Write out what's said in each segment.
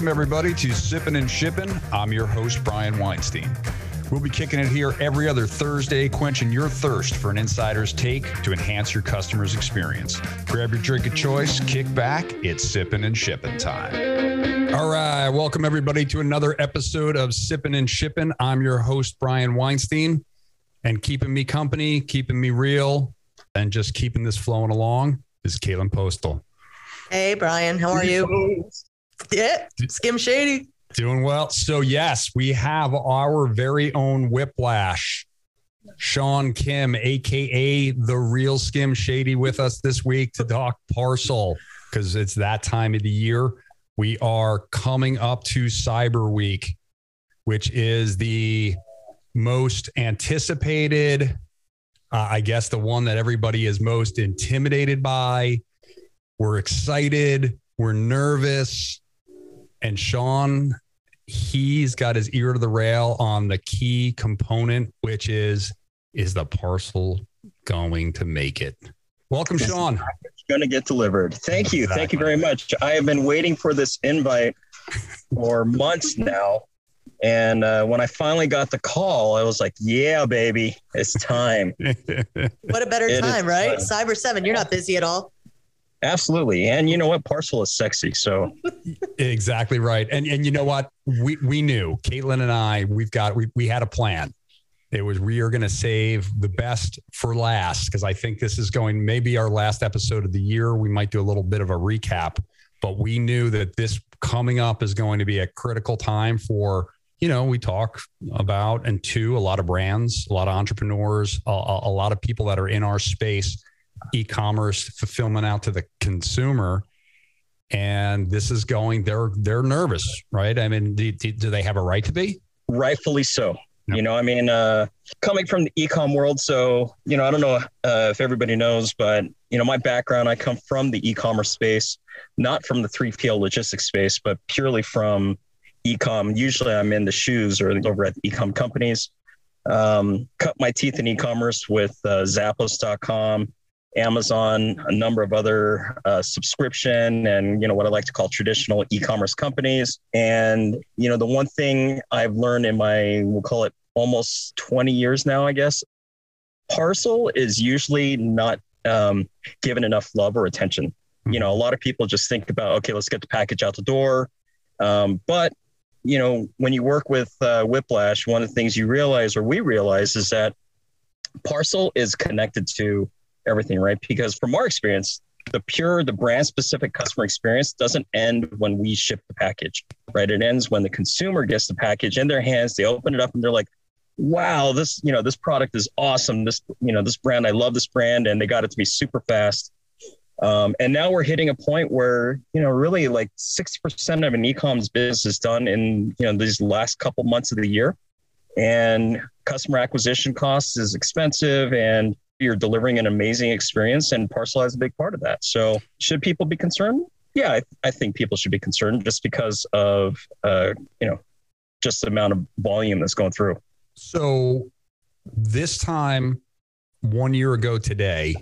Welcome, everybody, to Sippin' and Shippin'. I'm your host, Brian Weinstein. We'll be kicking it here every other Thursday, quenching your thirst for an insider's take to enhance your customer's experience. Grab your drink of choice, kick back. It's Sippin' and Shippin' time. All right. Welcome, everybody, to another episode of Sippin' and Shippin'. I'm your host, Brian Weinstein, and keeping me company, keeping me real, and just keeping this flowing along is Caitlin Postal. Hey, Brian, how are you? Yeah, Skim Shady. Doing well. So, yes, we have our very own whiplash, Sean Kim, AKA the real Skim Shady, with us this week to talk parcel because it's that time of the year. We are coming up to Cyber Week, which is the most anticipated, uh, I guess, the one that everybody is most intimidated by. We're excited, we're nervous and Sean, he's got his ear to the rail on the key component, which is is the parcel going to make it? Welcome, Sean. It's going to get delivered. Thank you. Exactly. Thank you very much. I have been waiting for this invite for months now. And uh, when I finally got the call, I was like, yeah, baby, it's time. what a better it time, right? Time. Cyber 7, you're not busy at all. Absolutely. And you know what? Parcel is sexy. So exactly right. And and you know what? We we knew, Caitlin and I, we've got we we had a plan. It was we are going to save the best for last because I think this is going maybe our last episode of the year. We might do a little bit of a recap, but we knew that this coming up is going to be a critical time for you know we talk about and to a lot of brands, a lot of entrepreneurs, a, a lot of people that are in our space e-commerce fulfillment out to the consumer. And this is going they're they're nervous right? I mean do, do they have a right to be? Rightfully so. You know i mean uh coming from the e-com world so you know i don't know uh, if everybody knows but you know my background i come from the e-commerce space not from the 3pl logistics space but purely from e-com. Usually i'm in the shoes or over at the e-com companies. Um, cut my teeth in e-commerce with uh, zappos.com Amazon, a number of other uh, subscription and you know what I like to call traditional e-commerce companies. And you know the one thing I've learned in my we'll call it almost 20 years now, I guess, parcel is usually not um, given enough love or attention. You know, a lot of people just think about okay, let's get the package out the door, um, but you know when you work with uh, Whiplash, one of the things you realize or we realize is that parcel is connected to everything, right? Because from our experience, the pure, the brand specific customer experience doesn't end when we ship the package, right? It ends when the consumer gets the package in their hands, they open it up and they're like, wow, this, you know, this product is awesome. This, you know, this brand, I love this brand. And they got it to be super fast. Um, and now we're hitting a point where, you know, really like 60% of an e-com's business is done in, you know, these last couple months of the year. And customer acquisition costs is expensive and you're delivering an amazing experience and parcel has a big part of that. So should people be concerned? Yeah i, I think people should be concerned just because of uh, you know just the amount of volume that's going through. So this time one year ago today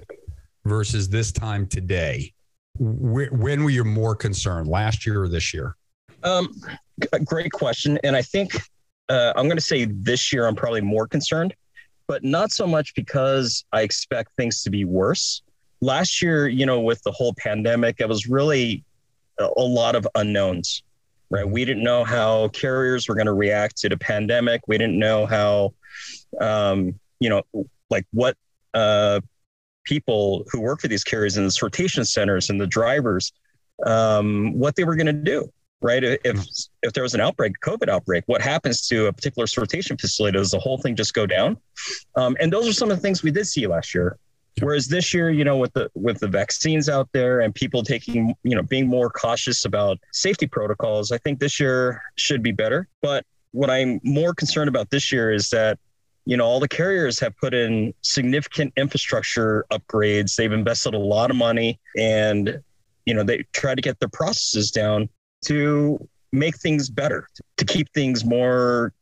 versus this time today wh- when were you more concerned last year or this year? Um, great question. And i think uh, i'm going to say this year i'm probably more concerned but not so much because I expect things to be worse. Last year, you know, with the whole pandemic, it was really a lot of unknowns, right? We didn't know how carriers were going to react to the pandemic. We didn't know how, um, you know, like what uh, people who work for these carriers in the sortation centers and the drivers, um, what they were going to do right? If hmm. if there was an outbreak, COVID outbreak, what happens to a particular sortation facility? Does the whole thing just go down? Um, and those are some of the things we did see last year. Whereas this year, you know, with the with the vaccines out there and people taking, you know, being more cautious about safety protocols, I think this year should be better. But what I'm more concerned about this year is that you know all the carriers have put in significant infrastructure upgrades they've invested a lot of money and you know they try to get their processes down to make things better, to keep things more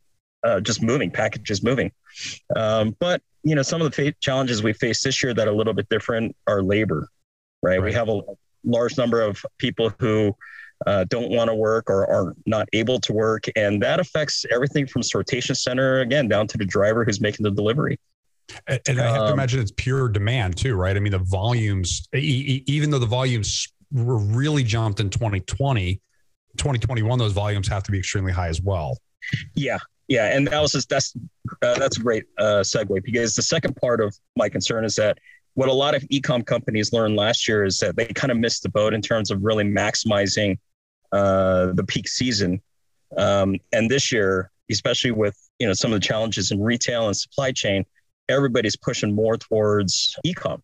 uh, just moving, packages moving. Um, but you know, some of the fa- challenges we face this year that are a little bit different are labor, right? right. We have a large number of people who uh, don't want to work or are not able to work. And that affects everything from sortation center, again, down to the driver who's making the delivery. And, and I have to um, imagine it's pure demand too, right? I mean, the volumes, e- even though the volumes were really jumped in 2020, 2021, those volumes have to be extremely high as well. Yeah, yeah, and that was just, that's uh, that's a great uh, segue because the second part of my concern is that what a lot of ecom companies learned last year is that they kind of missed the boat in terms of really maximizing uh, the peak season. Um, and this year, especially with you know some of the challenges in retail and supply chain, everybody's pushing more towards ecom,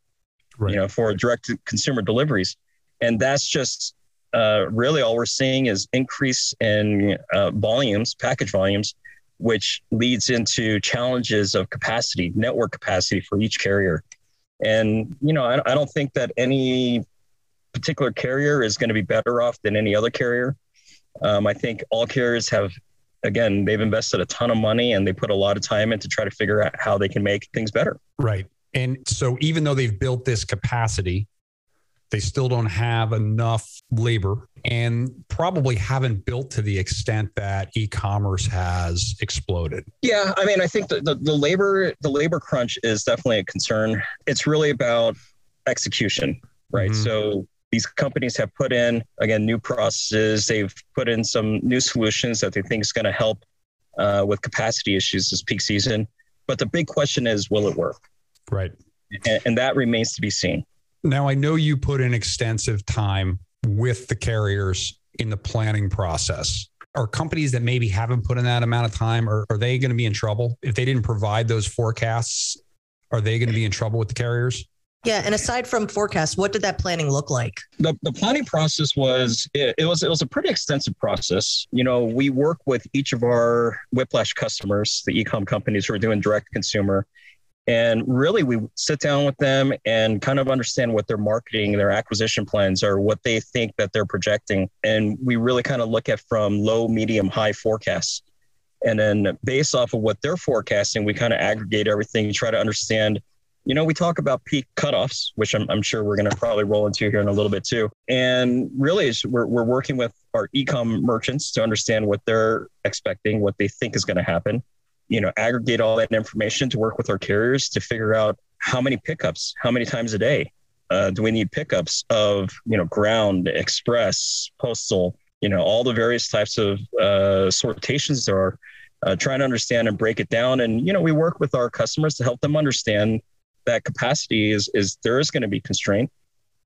right. you know, for direct consumer deliveries, and that's just uh, really all we're seeing is increase in uh, volumes, package volumes, which leads into challenges of capacity, network capacity for each carrier. And you know, I, I don't think that any particular carrier is going to be better off than any other carrier. Um, I think all carriers have, again, they've invested a ton of money and they put a lot of time in to try to figure out how they can make things better. Right. And so even though they've built this capacity, they still don't have enough labor and probably haven't built to the extent that e-commerce has exploded. Yeah, I mean, I think the, the, the labor the labor crunch is definitely a concern. It's really about execution, right? Mm-hmm. So these companies have put in again new processes. They've put in some new solutions that they think is going to help uh, with capacity issues this peak season. But the big question is, will it work? Right. And, and that remains to be seen. Now, I know you put in extensive time with the carriers in the planning process. Are companies that maybe haven't put in that amount of time, or are they going to be in trouble if they didn't provide those forecasts? Are they going to be in trouble with the carriers? Yeah, and aside from forecasts, what did that planning look like? The, the planning process was it, it, was it was a pretty extensive process. You know, we work with each of our Whiplash customers, the ecom companies who are doing direct consumer, and really, we sit down with them and kind of understand what their marketing, their acquisition plans are, what they think that they're projecting. And we really kind of look at from low, medium, high forecasts. And then based off of what they're forecasting, we kind of aggregate everything, try to understand. You know, we talk about peak cutoffs, which I'm, I'm sure we're going to probably roll into here in a little bit too. And really, we're, we're working with our ecom merchants to understand what they're expecting, what they think is going to happen you know aggregate all that information to work with our carriers to figure out how many pickups how many times a day uh, do we need pickups of you know ground express postal you know all the various types of uh, sortations there are uh, trying to understand and break it down. And you know we work with our customers to help them understand that capacity is is there is going to be constraint.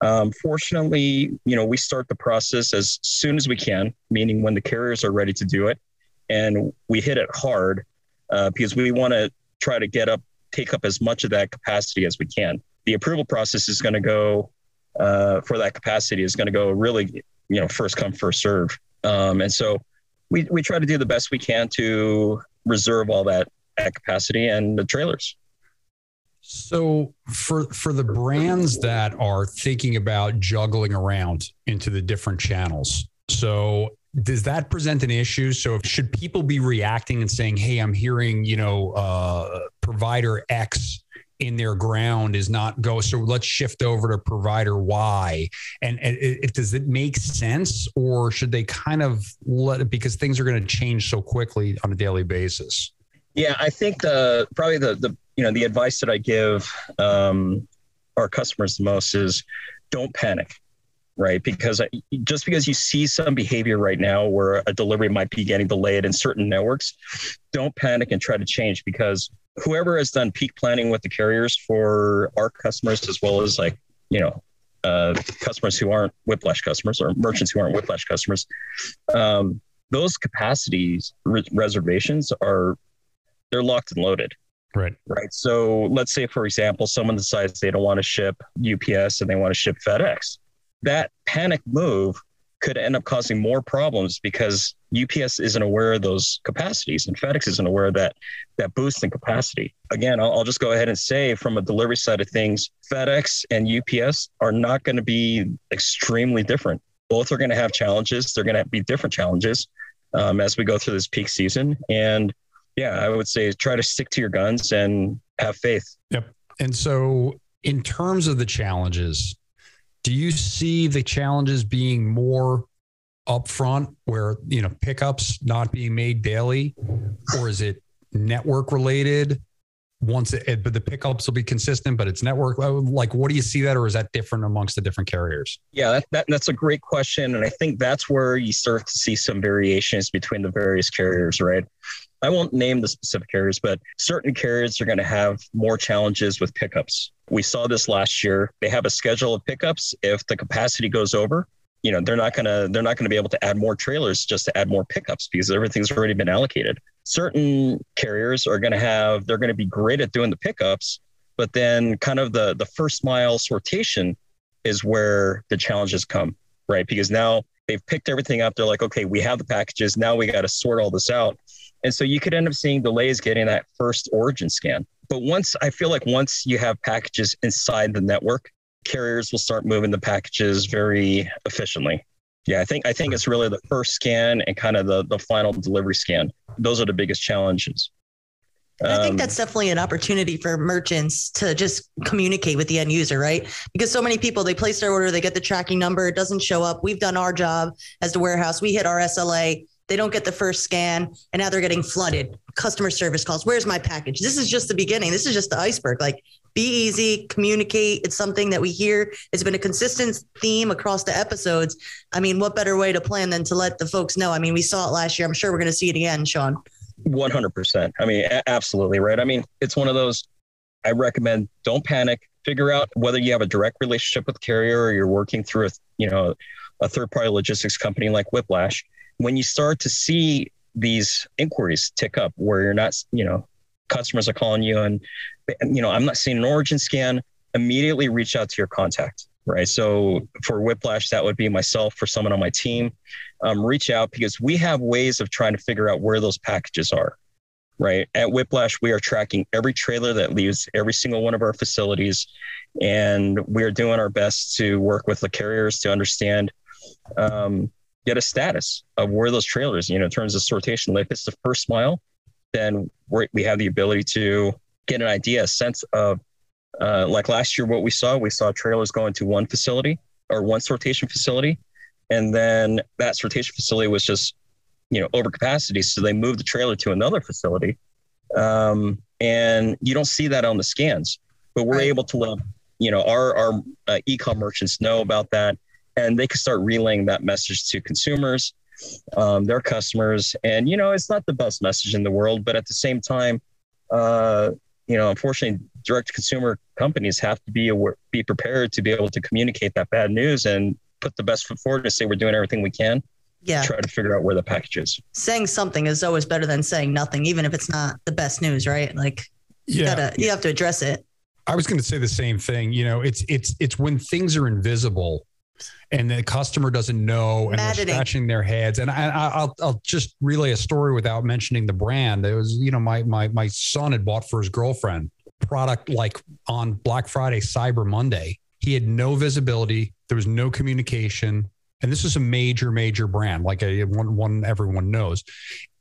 Um, fortunately you know we start the process as soon as we can meaning when the carriers are ready to do it. And we hit it hard uh, because we want to try to get up, take up as much of that capacity as we can. The approval process is going to go uh, for that capacity is going to go really, you know, first come, first serve. Um, and so we, we try to do the best we can to reserve all that, that capacity and the trailers. So for for the brands that are thinking about juggling around into the different channels, so does that present an issue? So should people be reacting and saying, "Hey, I'm hearing you know uh, provider X in their ground is not go, so let's shift over to provider Y." And, and it, does it make sense, or should they kind of let it because things are going to change so quickly on a daily basis? Yeah, I think the probably the the you know the advice that I give um, our customers the most is don't panic right? Because just because you see some behavior right now where a delivery might be getting delayed in certain networks, don't panic and try to change because whoever has done peak planning with the carriers for our customers as well as like, you know, uh, customers who aren't Whiplash customers or merchants who aren't Whiplash customers, um, those capacities re- reservations are they're locked and loaded. Right. Right. So let's say, for example, someone decides they don't want to ship UPS and they want to ship FedEx that panic move could end up causing more problems because UPS isn't aware of those capacities and FedEx isn't aware of that that boost in capacity. Again, I'll, I'll just go ahead and say from a delivery side of things, FedEx and UPS are not going to be extremely different. Both are going to have challenges. They're going to be different challenges um, as we go through this peak season. And yeah, I would say try to stick to your guns and have faith. Yep. And so, in terms of the challenges, do you see the challenges being more upfront where you know pickups not being made daily, or is it network related? Once it, but the pickups will be consistent, but it's network. uh, Like, what do you see that, or is that different amongst the different carriers? Yeah, that, that, that's a great question. And I think that's where you start to see some variations between the various carriers, right? I won't name the specific carriers, but certain carriers are going to have more challenges with pickups. We saw this last year. They have a schedule of pickups. If the capacity goes over, you know, they're not going to they're not going to be able to add more trailers just to add more pickups because everything's already been allocated. Certain carriers are going to have they're going to be great at doing the pickups, but then kind of the the first mile sortation is where the challenges come, right? Because now they've picked everything up. They're like, okay, we have the packages. Now we got to sort all this out. And so you could end up seeing delays getting that first origin scan. But once I feel like once you have packages inside the network, carriers will start moving the packages very efficiently. Yeah, I think I think it's really the first scan and kind of the the final delivery scan. Those are the biggest challenges. I think Um, that's definitely an opportunity for merchants to just communicate with the end user, right? Because so many people they place their order, they get the tracking number, it doesn't show up. We've done our job as the warehouse. We hit our SLA. They don't get the first scan, and now they're getting flooded. Customer service calls. Where's my package? This is just the beginning. This is just the iceberg. Like, be easy, communicate. It's something that we hear. It's been a consistent theme across the episodes. I mean, what better way to plan than to let the folks know? I mean, we saw it last year. I'm sure we're going to see it again, Sean. 100%. I mean, a- absolutely, right? I mean, it's one of those I recommend don't panic. Figure out whether you have a direct relationship with carrier or you're working through a, you know, a third-party logistics company like Whiplash. When you start to see these inquiries tick up where you're not, you know, customers are calling you and you know, I'm not seeing an origin scan, immediately reach out to your contact, right? So for Whiplash, that would be myself, for someone on my team, um, reach out because we have ways of trying to figure out where those packages are, right? At Whiplash, we are tracking every trailer that leaves every single one of our facilities, and we are doing our best to work with the carriers to understand, um, get a status of where those trailers, you know, in terms of sortation. Like if it's the first mile, then we have the ability to get an idea, a sense of, uh, like last year, what we saw, we saw trailers going to one facility or one sortation facility, and then that sortation facility was just, you know, over capacity, so they moved the trailer to another facility, um, and you don't see that on the scans, but we're Right. able to let, you know, our our uh, e-com merchants know about that, and they can start relaying that message to consumers, um, their customers, and you know, it's not the best message in the world, but at the same time, uh, you know, unfortunately, direct consumer companies have to be aware, be prepared to be able to communicate that bad news and put the best foot forward to say we're doing everything we can. Yeah. Try to figure out where the package is. saying something is always better than saying nothing, even if it's not the best news, right? Like you gotta you have to address it. I was going to say the same thing. You know, it's it's it's when things are invisible and the customer doesn't know and they're scratching their heads. And I, I- I'll I'll just relay a story without mentioning the brand. It was you know my my my son had bought for his girlfriend product like on Black Friday, Cyber Monday. He had no visibility. There was no communication, and this is a major major brand, like a one one everyone knows,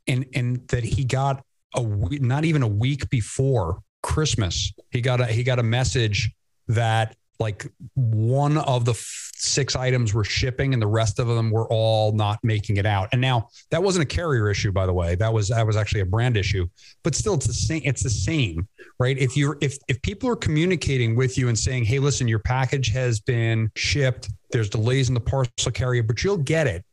and and that he got a not even a week before Christmas, he got a he got a message that like one of the f- six items were shipping and the rest of them were all not making it out. And now that wasn't a carrier issue, by the way. That was that was actually a brand issue. But still, it's the same. It's the same, right? If you're if if people are communicating with you and saying, "Hey, listen, your package has been shipped. There's delays in the parcel carrier, but you'll get it."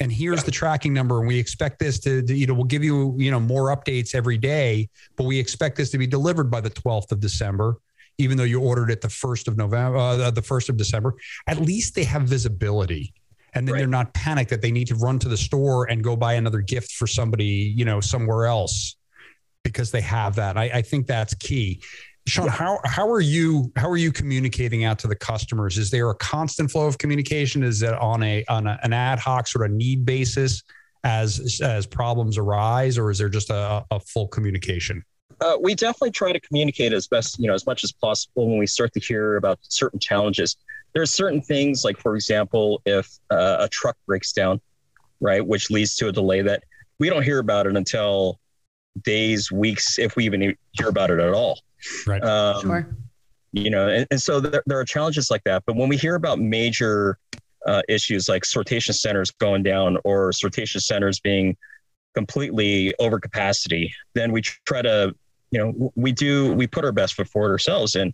and here's the tracking number and we expect this to, to, you know we'll give you you know more updates every day but we expect this to be delivered by the 12th of december even though you ordered it the 1st of november uh, the 1st of december at least they have visibility and then Right. they're not panicked that they need to run to the store and go buy another gift for somebody you know somewhere else because they have that i, I think that's key Sean, how how are you how are you communicating out to the customers? Is there a constant flow of communication? Is it on a on a, an ad hoc sort of need basis as as problems arise, or is there just a, a full communication? Uh, we definitely try to communicate as best, you know, as much as possible when we start to hear about certain challenges. There are certain things, like for example, if uh, a truck breaks down, right, which leads to a delay that we don't hear about it until days, weeks, if we even hear about it at all. Right. Um, Sure. you know and, and so there, there are challenges like that but when we hear about major uh, issues like sortation centers going down or sortation centers being completely over capacity, then we try to, you know, we do, we put our best foot forward ourselves and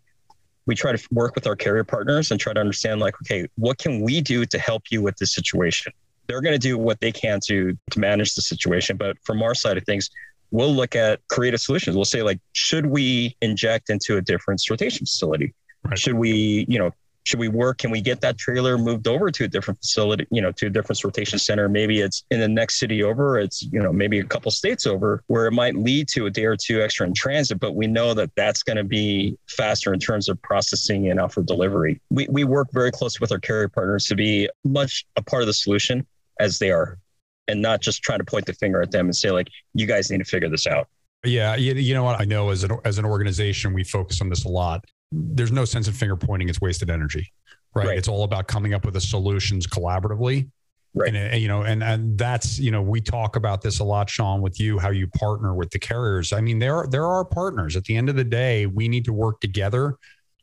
we try to work with our carrier partners and try to understand like, okay, what can we do to help you with this situation? They're going to do what they can to, to manage the situation. But from our side of things, we'll look at creative solutions. We'll say like, should we inject into a different sortation facility? Right. Should we, you know, should we work? Can we get that trailer moved over to a different facility, you know, to a different sortation center? Maybe it's in the next city over, it's, you know, maybe a couple states over where it might lead to a day or two extra in transit, but we know that that's going to be faster in terms of processing and out for delivery. We, we work very close with our carrier partners to be much a part of the solution as they are and not just trying to point the finger at them and say like, you guys need to figure this out. Yeah, you, you know what? I know as an as an organization, we focus on this a lot there's no sense of finger pointing. It's wasted energy, right? right. It's all about coming up with the solutions collaboratively. Right. And, uh, you know, and, and that's, you know, we talk about this a lot, Sean, with you, how you partner with the carriers. I mean, there, there are partners at the end of the day, we need to work together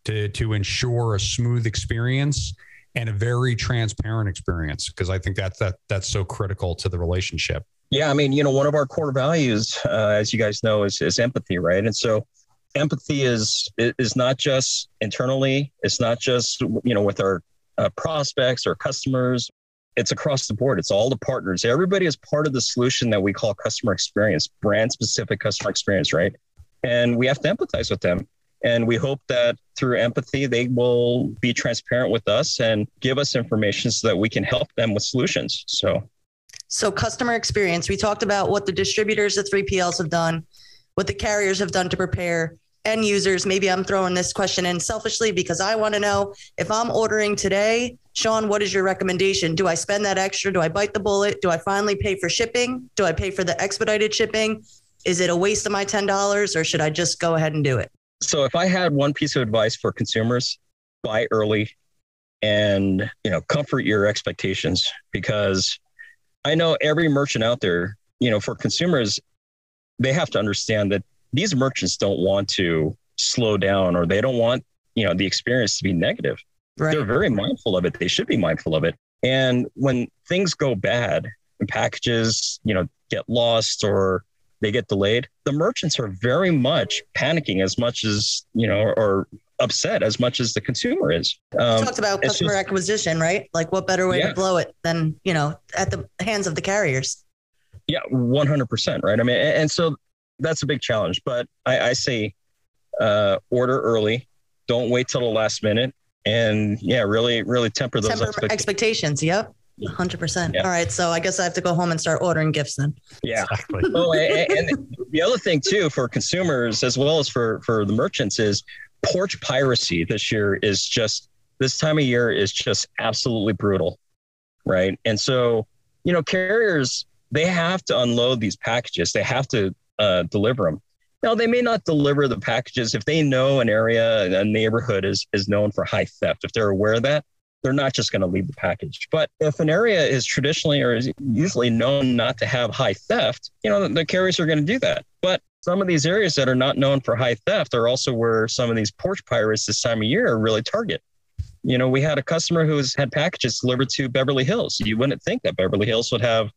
to, to ensure a smooth experience and a very transparent experience. Cause I think that's, that, that's so critical to the relationship. Yeah. I mean, you know, one of our core values, uh, as you guys know, is, is empathy. Right. And so, empathy is is not just internally. It's not just you know with our uh, prospects or customers. It's across the board. It's all the partners. Everybody is part of the solution that we call customer experience, brand specific customer experience, right? And we have to empathize with them. And we hope that through empathy, they will be transparent with us and give us information so that we can help them with solutions. So, so customer experience. We talked about what the distributors, the 3PLs have done, what the carriers have done to prepare end users, maybe I'm throwing this question in selfishly because I want to know if I'm ordering today, Sean, what is your recommendation? Do I spend that extra? Do I bite the bullet? Do I finally pay for shipping? Do I pay for the expedited shipping? Is it a waste of my $10 or should I just go ahead and do it? So if I had one piece of advice for consumers, buy early and, you know, comfort your expectations because I know every merchant out there, you know, for consumers, they have to understand that these merchants don't want to slow down or they don't want you know the experience to be negative. Right. they're very mindful of it. They should be mindful of it. And when things go bad and packages you know get lost or they get delayed the merchants are very much panicking as much as you know or upset as much as the consumer is. Um, talked about customer just, acquisition right? Like what better way yeah. to blow it than you know at the hands of the carriers? Yeah 100% right? I mean and, and so that's a big challenge. But I, I say uh, order early. Don't wait till the last minute. And yeah, really, really temper those temper expectations. expectations. Yep. 100%. Yeah. All right. So I guess I have to go home and start ordering gifts then. Yeah. Exactly. oh, and, and the other thing too for consumers as well as for for the merchants is porch piracy this year is just this time of year is just absolutely brutal. Right. And so, you know, carriers they have to unload these packages. They have to uh, deliver them. Now, they may not deliver the packages if they know an area, a neighborhood is, is known for high theft. If they're aware of that, they're not just going to leave the package. But if an area is traditionally or is usually known not to have high theft, you know, the, carriers are going to do that. But some of these areas that are not known for high theft are also where some of these porch pirates this time of year are really target. You know, we had a customer who's had packages delivered to Beverly Hills. You wouldn't think that Beverly Hills would have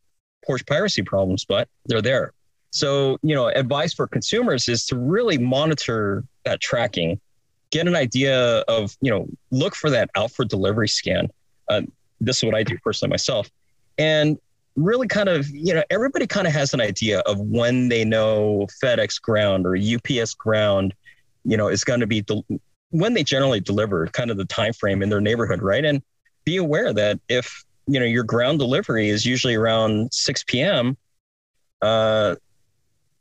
porch piracy problems, but they're there. So, you know, advice for consumers is to really monitor that tracking, get an idea of, you know, look for that out for delivery scan. Uh, this is what I do personally myself. And really kind of, you know, everybody kind of has an idea of when they know FedEx ground or UPS ground, you know, is going to be del- when they generally deliver kind of the time frame in their neighborhood, right? And be aware that if, you know, your ground delivery is usually around 6 p.m., uh,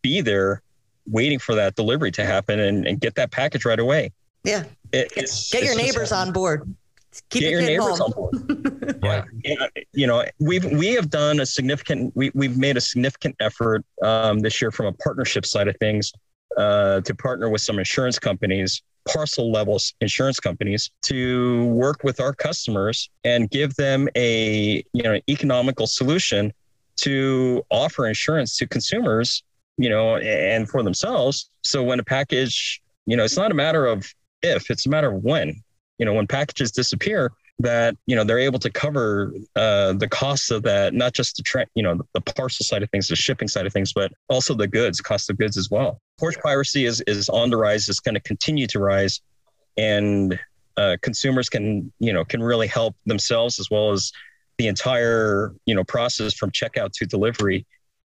be there waiting for that delivery to happen and, and get that package right away. Yeah. It, get, get your neighbors on board. Keep get your neighbors home. on board. yeah. You know, we've we have done a significant we we've made a significant effort um, this year from a partnership side of things uh, to partner with some insurance companies, parcel levels insurance companies, to work with our customers and give them a you know economical solution to offer insurance to consumers you know, and for themselves. So when a package, you know, it's not a matter of if, it's a matter of when. You know, when packages disappear, that you know they're able to cover uh, the costs of that, not just the tra- you know the parcel side of things, the shipping side of things, but also the goods, cost of goods as well. Porch piracy is is on the rise. It's going to continue to rise, and uh, consumers can you know can really help themselves as well as the entire you know process from checkout to delivery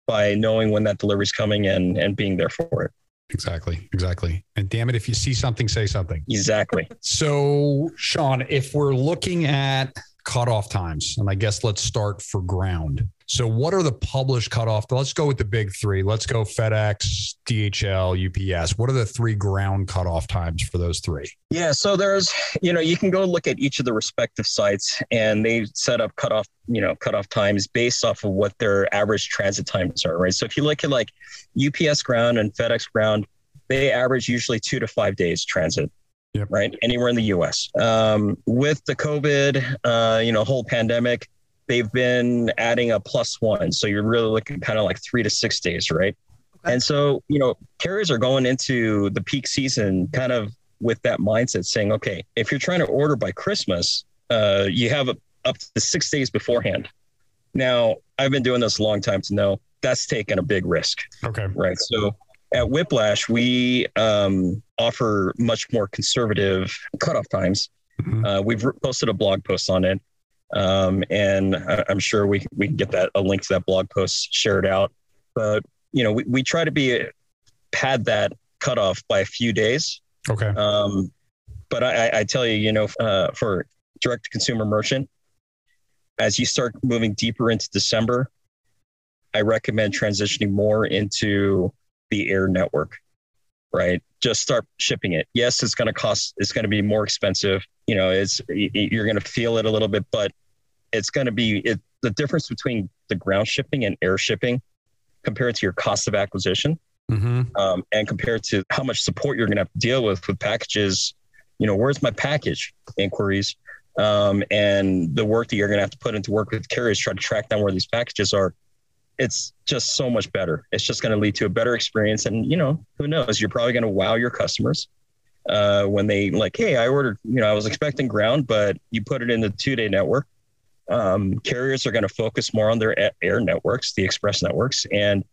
by knowing when that delivery is coming and and being there for it. Exactly. Exactly. And damn it, if you see something, say something. Exactly. So, Sean, if we're looking at cutoff times, and I guess let's start for ground. So, what are the published cutoff? Let's go with the big three. Let's go FedEx, DHL, UPS. What are the three ground cutoff times for those three? Yeah, so there's, you know, you can go look at each of the respective sites, and they set up cutoff, you know, cutoff times based off of what their average transit times are, right? So if you look at like UPS ground and FedEx ground, they average usually two to five days transit. Yep. Right, anywhere in the U.S. Um, with the COVID, uh, you know, whole pandemic, they've been adding a plus one. So you're really looking kind of like three to six days, right? Okay. And so, you know, carriers are going into the peak season kind of with that mindset saying, okay, if you're trying to order by Christmas, uh, you have up to six days beforehand. Now, I've been doing this a long time to know that's taking a big risk. Okay. Right. So at Whiplash, we um, offer much more conservative cutoff times. Mm-hmm. Uh, we've posted a blog post on it. Um, and I, am sure we, we can get that a link to that blog post shared out. But you know, we, we try to be pad that cutoff by a few days. Okay. Um, but I, I tell you, you know, uh, for direct to consumer merchant, as you start moving deeper into December, I recommend transitioning more into the air network, right? Just start shipping it. Yes, it's going to cost, it's going to be more expensive you know, it's you're going to feel it a little bit, but it's going to be it, the difference between the ground shipping and air shipping compared to your cost of acquisition mm-hmm. um, and compared to how much support you're going to have to deal with with packages. You know, where's my package inquiries? Um, and the work that you're going to have to put into work with carriers, try to track down where these packages are. It's just so much better. It's just going to lead to a better experience. And, you know, who knows? You're probably going to wow your customers uh, when they like, hey, I ordered, you know, I was expecting ground, but you put it in the two day network. Um, carriers are going to focus more on their air networks, the express networks, and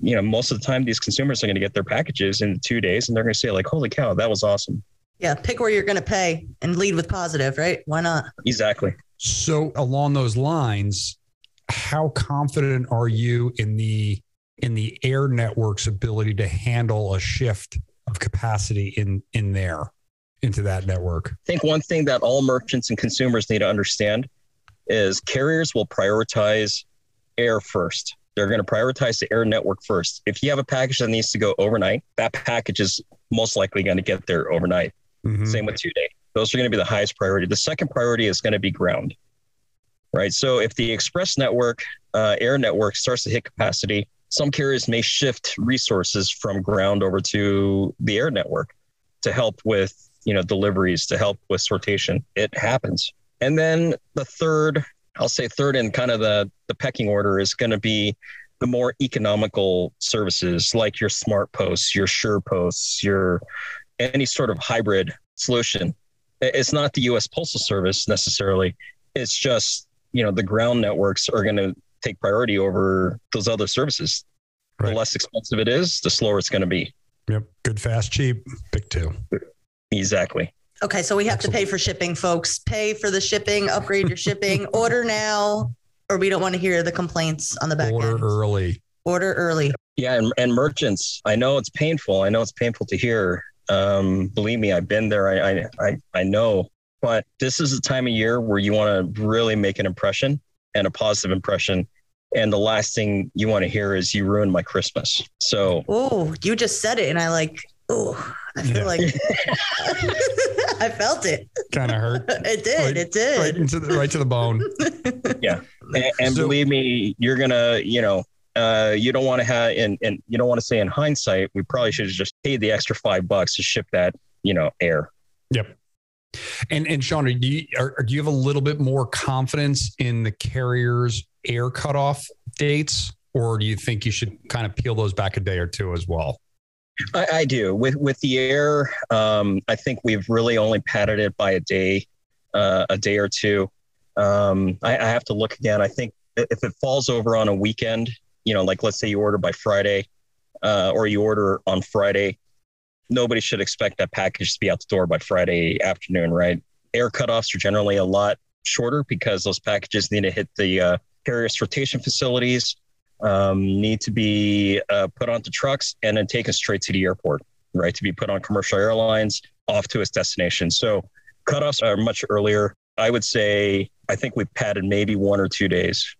you know, most of the time, these consumers are going to get their packages in two days, and they're going to say like, "Holy cow, that was awesome." Yeah, pick where you're going to pay and lead with positive, right? Why not? Exactly. So along those lines, how confident are you in the in the air network's ability to handle a shift of capacity in in there into that network. I think one thing that all merchants and consumers need to understand is carriers will prioritize air first. They're going to prioritize the air network first. If you have a package that needs to go overnight, that package is most likely going to get there overnight. Mm-hmm. Same with two day. Those are going to be the highest priority. The second priority is going to be ground, right? So if the express network, uh, air network starts to hit capacity, some carriers may shift resources from ground over to the air network to help with you know deliveries to help with sortation. It happens. And then the third i'll say third in kind of the the pecking order is going to be the more economical services like your SmartPosts your SurePosts, your any sort of hybrid solution. It's not the us postal service necessarily. It's just you know the ground networks are going to take priority over those other services. Right. The less expensive it is, the slower it's going to be. Yep. Good, fast, cheap. Pick two. Exactly. Okay. So we have Excellent. to pay for shipping, folks. Pay for the shipping, upgrade your shipping, order now, or we don't want to hear the complaints on the back order end. early. Order early. Yeah. And, and merchants, I know it's painful. I know it's painful to hear. Um, believe me, I've been there. I, I, I, I know. But this is a time of year where you want to really make an impression and a positive impression. And the last thing you want to hear is you ruined my Christmas. So Oh, you just said it and I like, oh, I feel yeah. like I felt it. Kind of hurt. it did. Right, it did. Right, into the, right to the bone. yeah. And, and so, believe me, you're gonna, you know, uh, you don't want to have, and, and you don't want to say in hindsight, we probably should have just paid the extra five bucks to ship that, you know, air. Yep. And and Sean, do you are, do you have a little bit more confidence in the carriers' air cutoff dates, or do you think you should kind of peel those back a day or two as well? I, I do with with the air. Um, I think we've really only padded it by a day. uh, a day or two. Um, I, I have to look again. I think if it falls over on a weekend, you know, like let's say you order by Friday, uh, or you order on Friday, nobody should expect that package to be out the door by Friday afternoon, right? Air cutoffs are generally a lot shorter because those packages need to hit the uh, carrier sortation facilities, um, need to be uh, put onto trucks, and then taken straight to the airport, right? To be put on commercial airlines off to its destination. So cutoffs are much earlier. I would say I think we padded maybe one or two days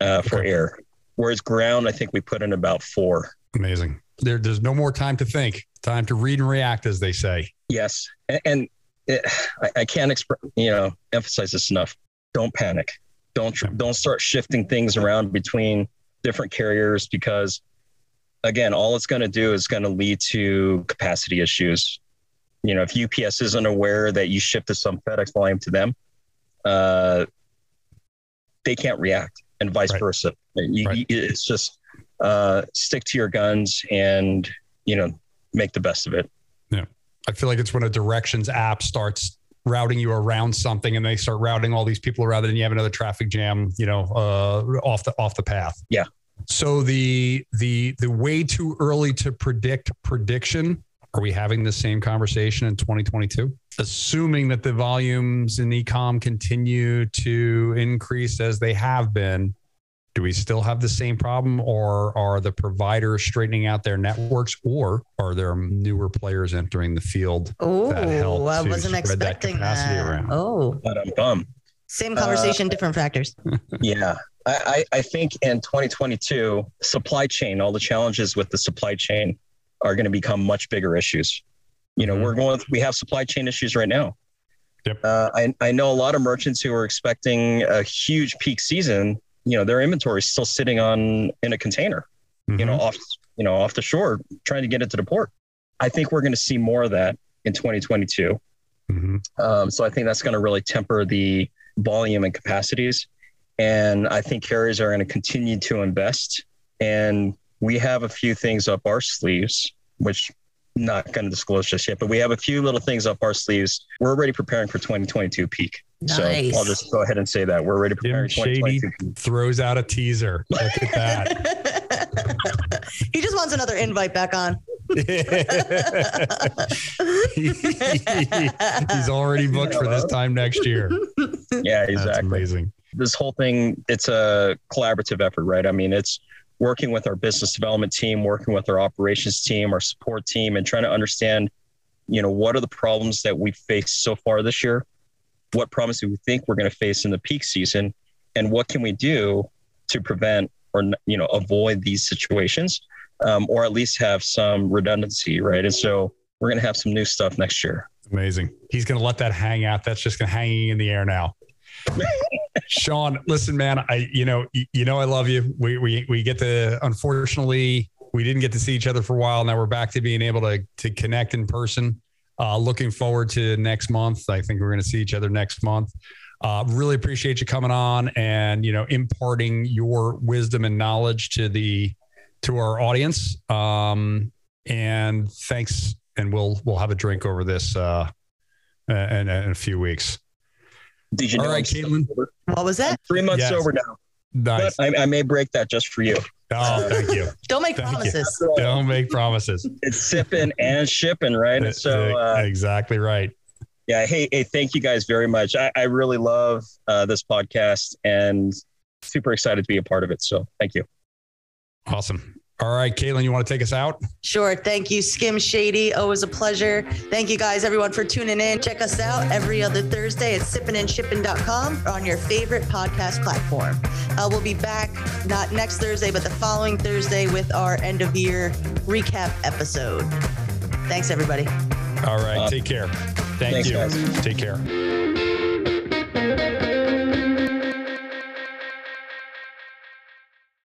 uh, for Okay. air, whereas ground I think we put in about four. Amazing. There, there's no more time to think. Time to read and react, as they say. Yes, and, and it, I, I can't express, you know, emphasize this enough. Don't panic. Don't tr- don't start shifting things around between different carriers because, again, all it's going to do is going to lead to capacity issues. You know, if UPS isn't aware that you shifted some FedEx volume to them, uh, they can't react, and vice Right. versa. You- Right. you- it's just uh, stick to your guns and you know make the best of it. Yeah, I feel like it's when a directions app starts routing you around something and they start routing all these people around it and you have another traffic jam, you know, uh, off the off the path. Yeah. So the the the way too early to predict prediction. Are we having the same conversation in 2022? Assuming that the volumes in ecom continue to increase as they have been, do we still have the same problem or are the providers straightening out their networks or are there newer players entering the field Oh, That helped I wasn't spread that expecting capacity that. around. Oh, But I'm bummed. same conversation, Uh, different factors. Yeah. I, I I think in 2022, supply chain, all the challenges with the supply chain are going to become much bigger issues. You know, Mhm. we're going, we have supply chain issues right now. Yep. Uh, I, I know a lot of merchants who are expecting a huge peak season. You know, their inventory is still sitting on in a container, you know, off, you know, off the shore, trying to get it to the port. I think we're going to see more of that in 2022. Mhm. Um, so I think that's going to really temper the volume and capacities. And I think carriers are going to continue to invest. And we have a few things up our sleeves, which not going to disclose just yet, but we have a few little things up our sleeves. We're already preparing for 2022 peak. Nice. So I'll just go ahead and say that we're ready Jim preparing Shady throws out a teaser. Look at that. he just wants another invite back on. He's already booked for this time next year. Yeah, That's amazing. this whole thing it's a collaborative effort right i mean it's working with our business development team working with our operations team our support team and trying to understand you know what are the problems that we faced so far this year what problems do we think we're going to face in the peak season and what can we do to prevent or you know avoid these situations um, or at least have some redundancy right and so we're going to have some new stuff next year Amazing. He's going to let that hang out. That's just going to hanging in the air now. Sean, listen, man. I, you know, you, you know, I love you. We, we, we get to, unfortunately, we didn't get to see each other for a while. Now we're back to being able to, to connect in person. Uh, looking forward to next month. I think we're going to see each other next month. Uh, really appreciate you coming on and, you know, imparting your wisdom and knowledge to the, to our audience. Um, and thanks. And we'll, we'll have a drink over this, uh, in, in a few weeks. did you All know right, I'm Caitlin. sober? what was I'm that? three months Yes. sober now Nice. But I, I may break that just for you. Oh, thank you. Don't make Thank you. promises. Don't make promises. It's sipping and shipping, right? And so, uh, exactly right. yeah, hey, hey, thank you guys very much. I, I really love uh, this podcast and super excited to be a part of it. So, thank you. Awesome. All right, Caitlin, you want to take us out? Sure. Thank you, Skim Shady. Always a pleasure. Thank you guys, everyone, for tuning in. Check us out every other Thursday at sippinandshipping.com or on your favorite podcast platform. Uh, we'll be back not next Thursday, but the following Thursday with our end of year recap episode. Thanks, everybody. All right, Uh, take care. Thank thanks, you. guys. Take care.